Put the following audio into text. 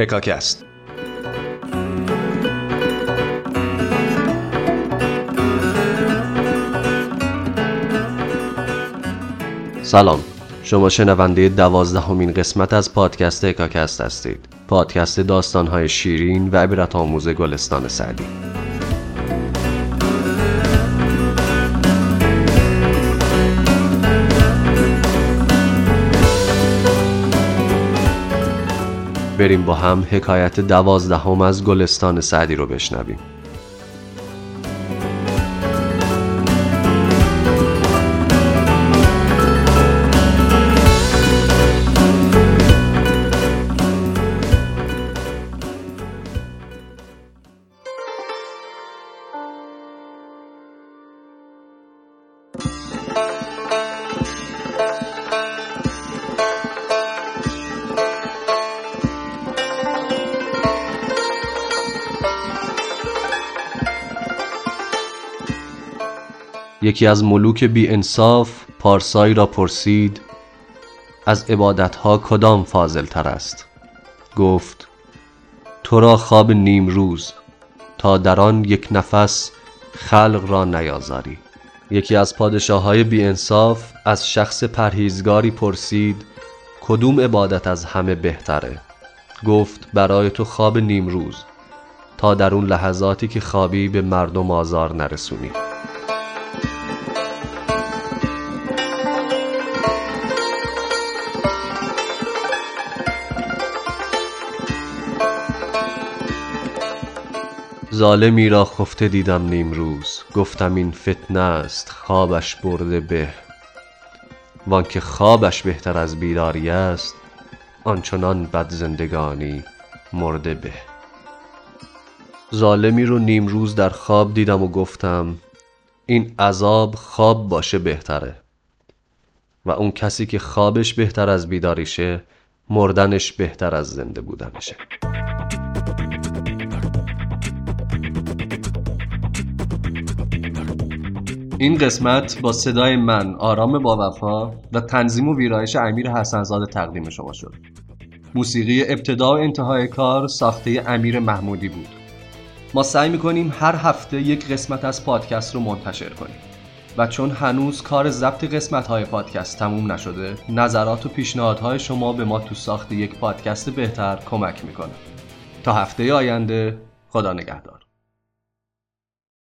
هکاکست سلام. شما شنونده دوازدهمین قسمت از پادکست اکاکست هستید. پادکست داستانهای شیرین و عبرت آموز گلستان سعدی. بریم با هم حکایت دوازدهم از گلستان سعدی رو بشنویم. یکی از ملوک بی انصاف پارسایی را پرسید از عبادتها کدام فاضل تر است؟ گفت تو را خواب نیم روز تا در آن یک نفس خلق را نیازاری. یکی از پادشاه های بی انصاف از شخص پرهیزگاری پرسید کدوم عبادت از همه بهتره؟ گفت برای تو خواب نیم روز تا در اون لحظاتی که خوابی به مردم آزار نرسونی. ظالمی را خفته دیدم نیمروز. گفتم این فتنه است خوابش برده به. وانکه خوابش بهتر از بیداری است آنچنان بد زندگانی مرده به. ظالمی رو نیمروز در خواب دیدم و گفتم این عذاب خواب باشه بهتره. و اون کسی که خوابش بهتر از بیداریشه مردنش بهتر از زنده بودنشه. این قسمت با صدای من آرام با وفا و تنظیم و ویرایش امیر حسنزاده تقدیم شما شد. موسیقی ابتدا و انتهای کار ساخته امیر محمودی بود. ما سعی می‌کنیم هر هفته یک قسمت از پادکست رو منتشر کنیم. و چون هنوز کار ضبط قسمت های پادکست تموم نشده نظرات و پیشنهادهای شما به ما تو ساخت یک پادکست بهتر کمک می‌کنه. تا هفته آینده خدا نگهدار.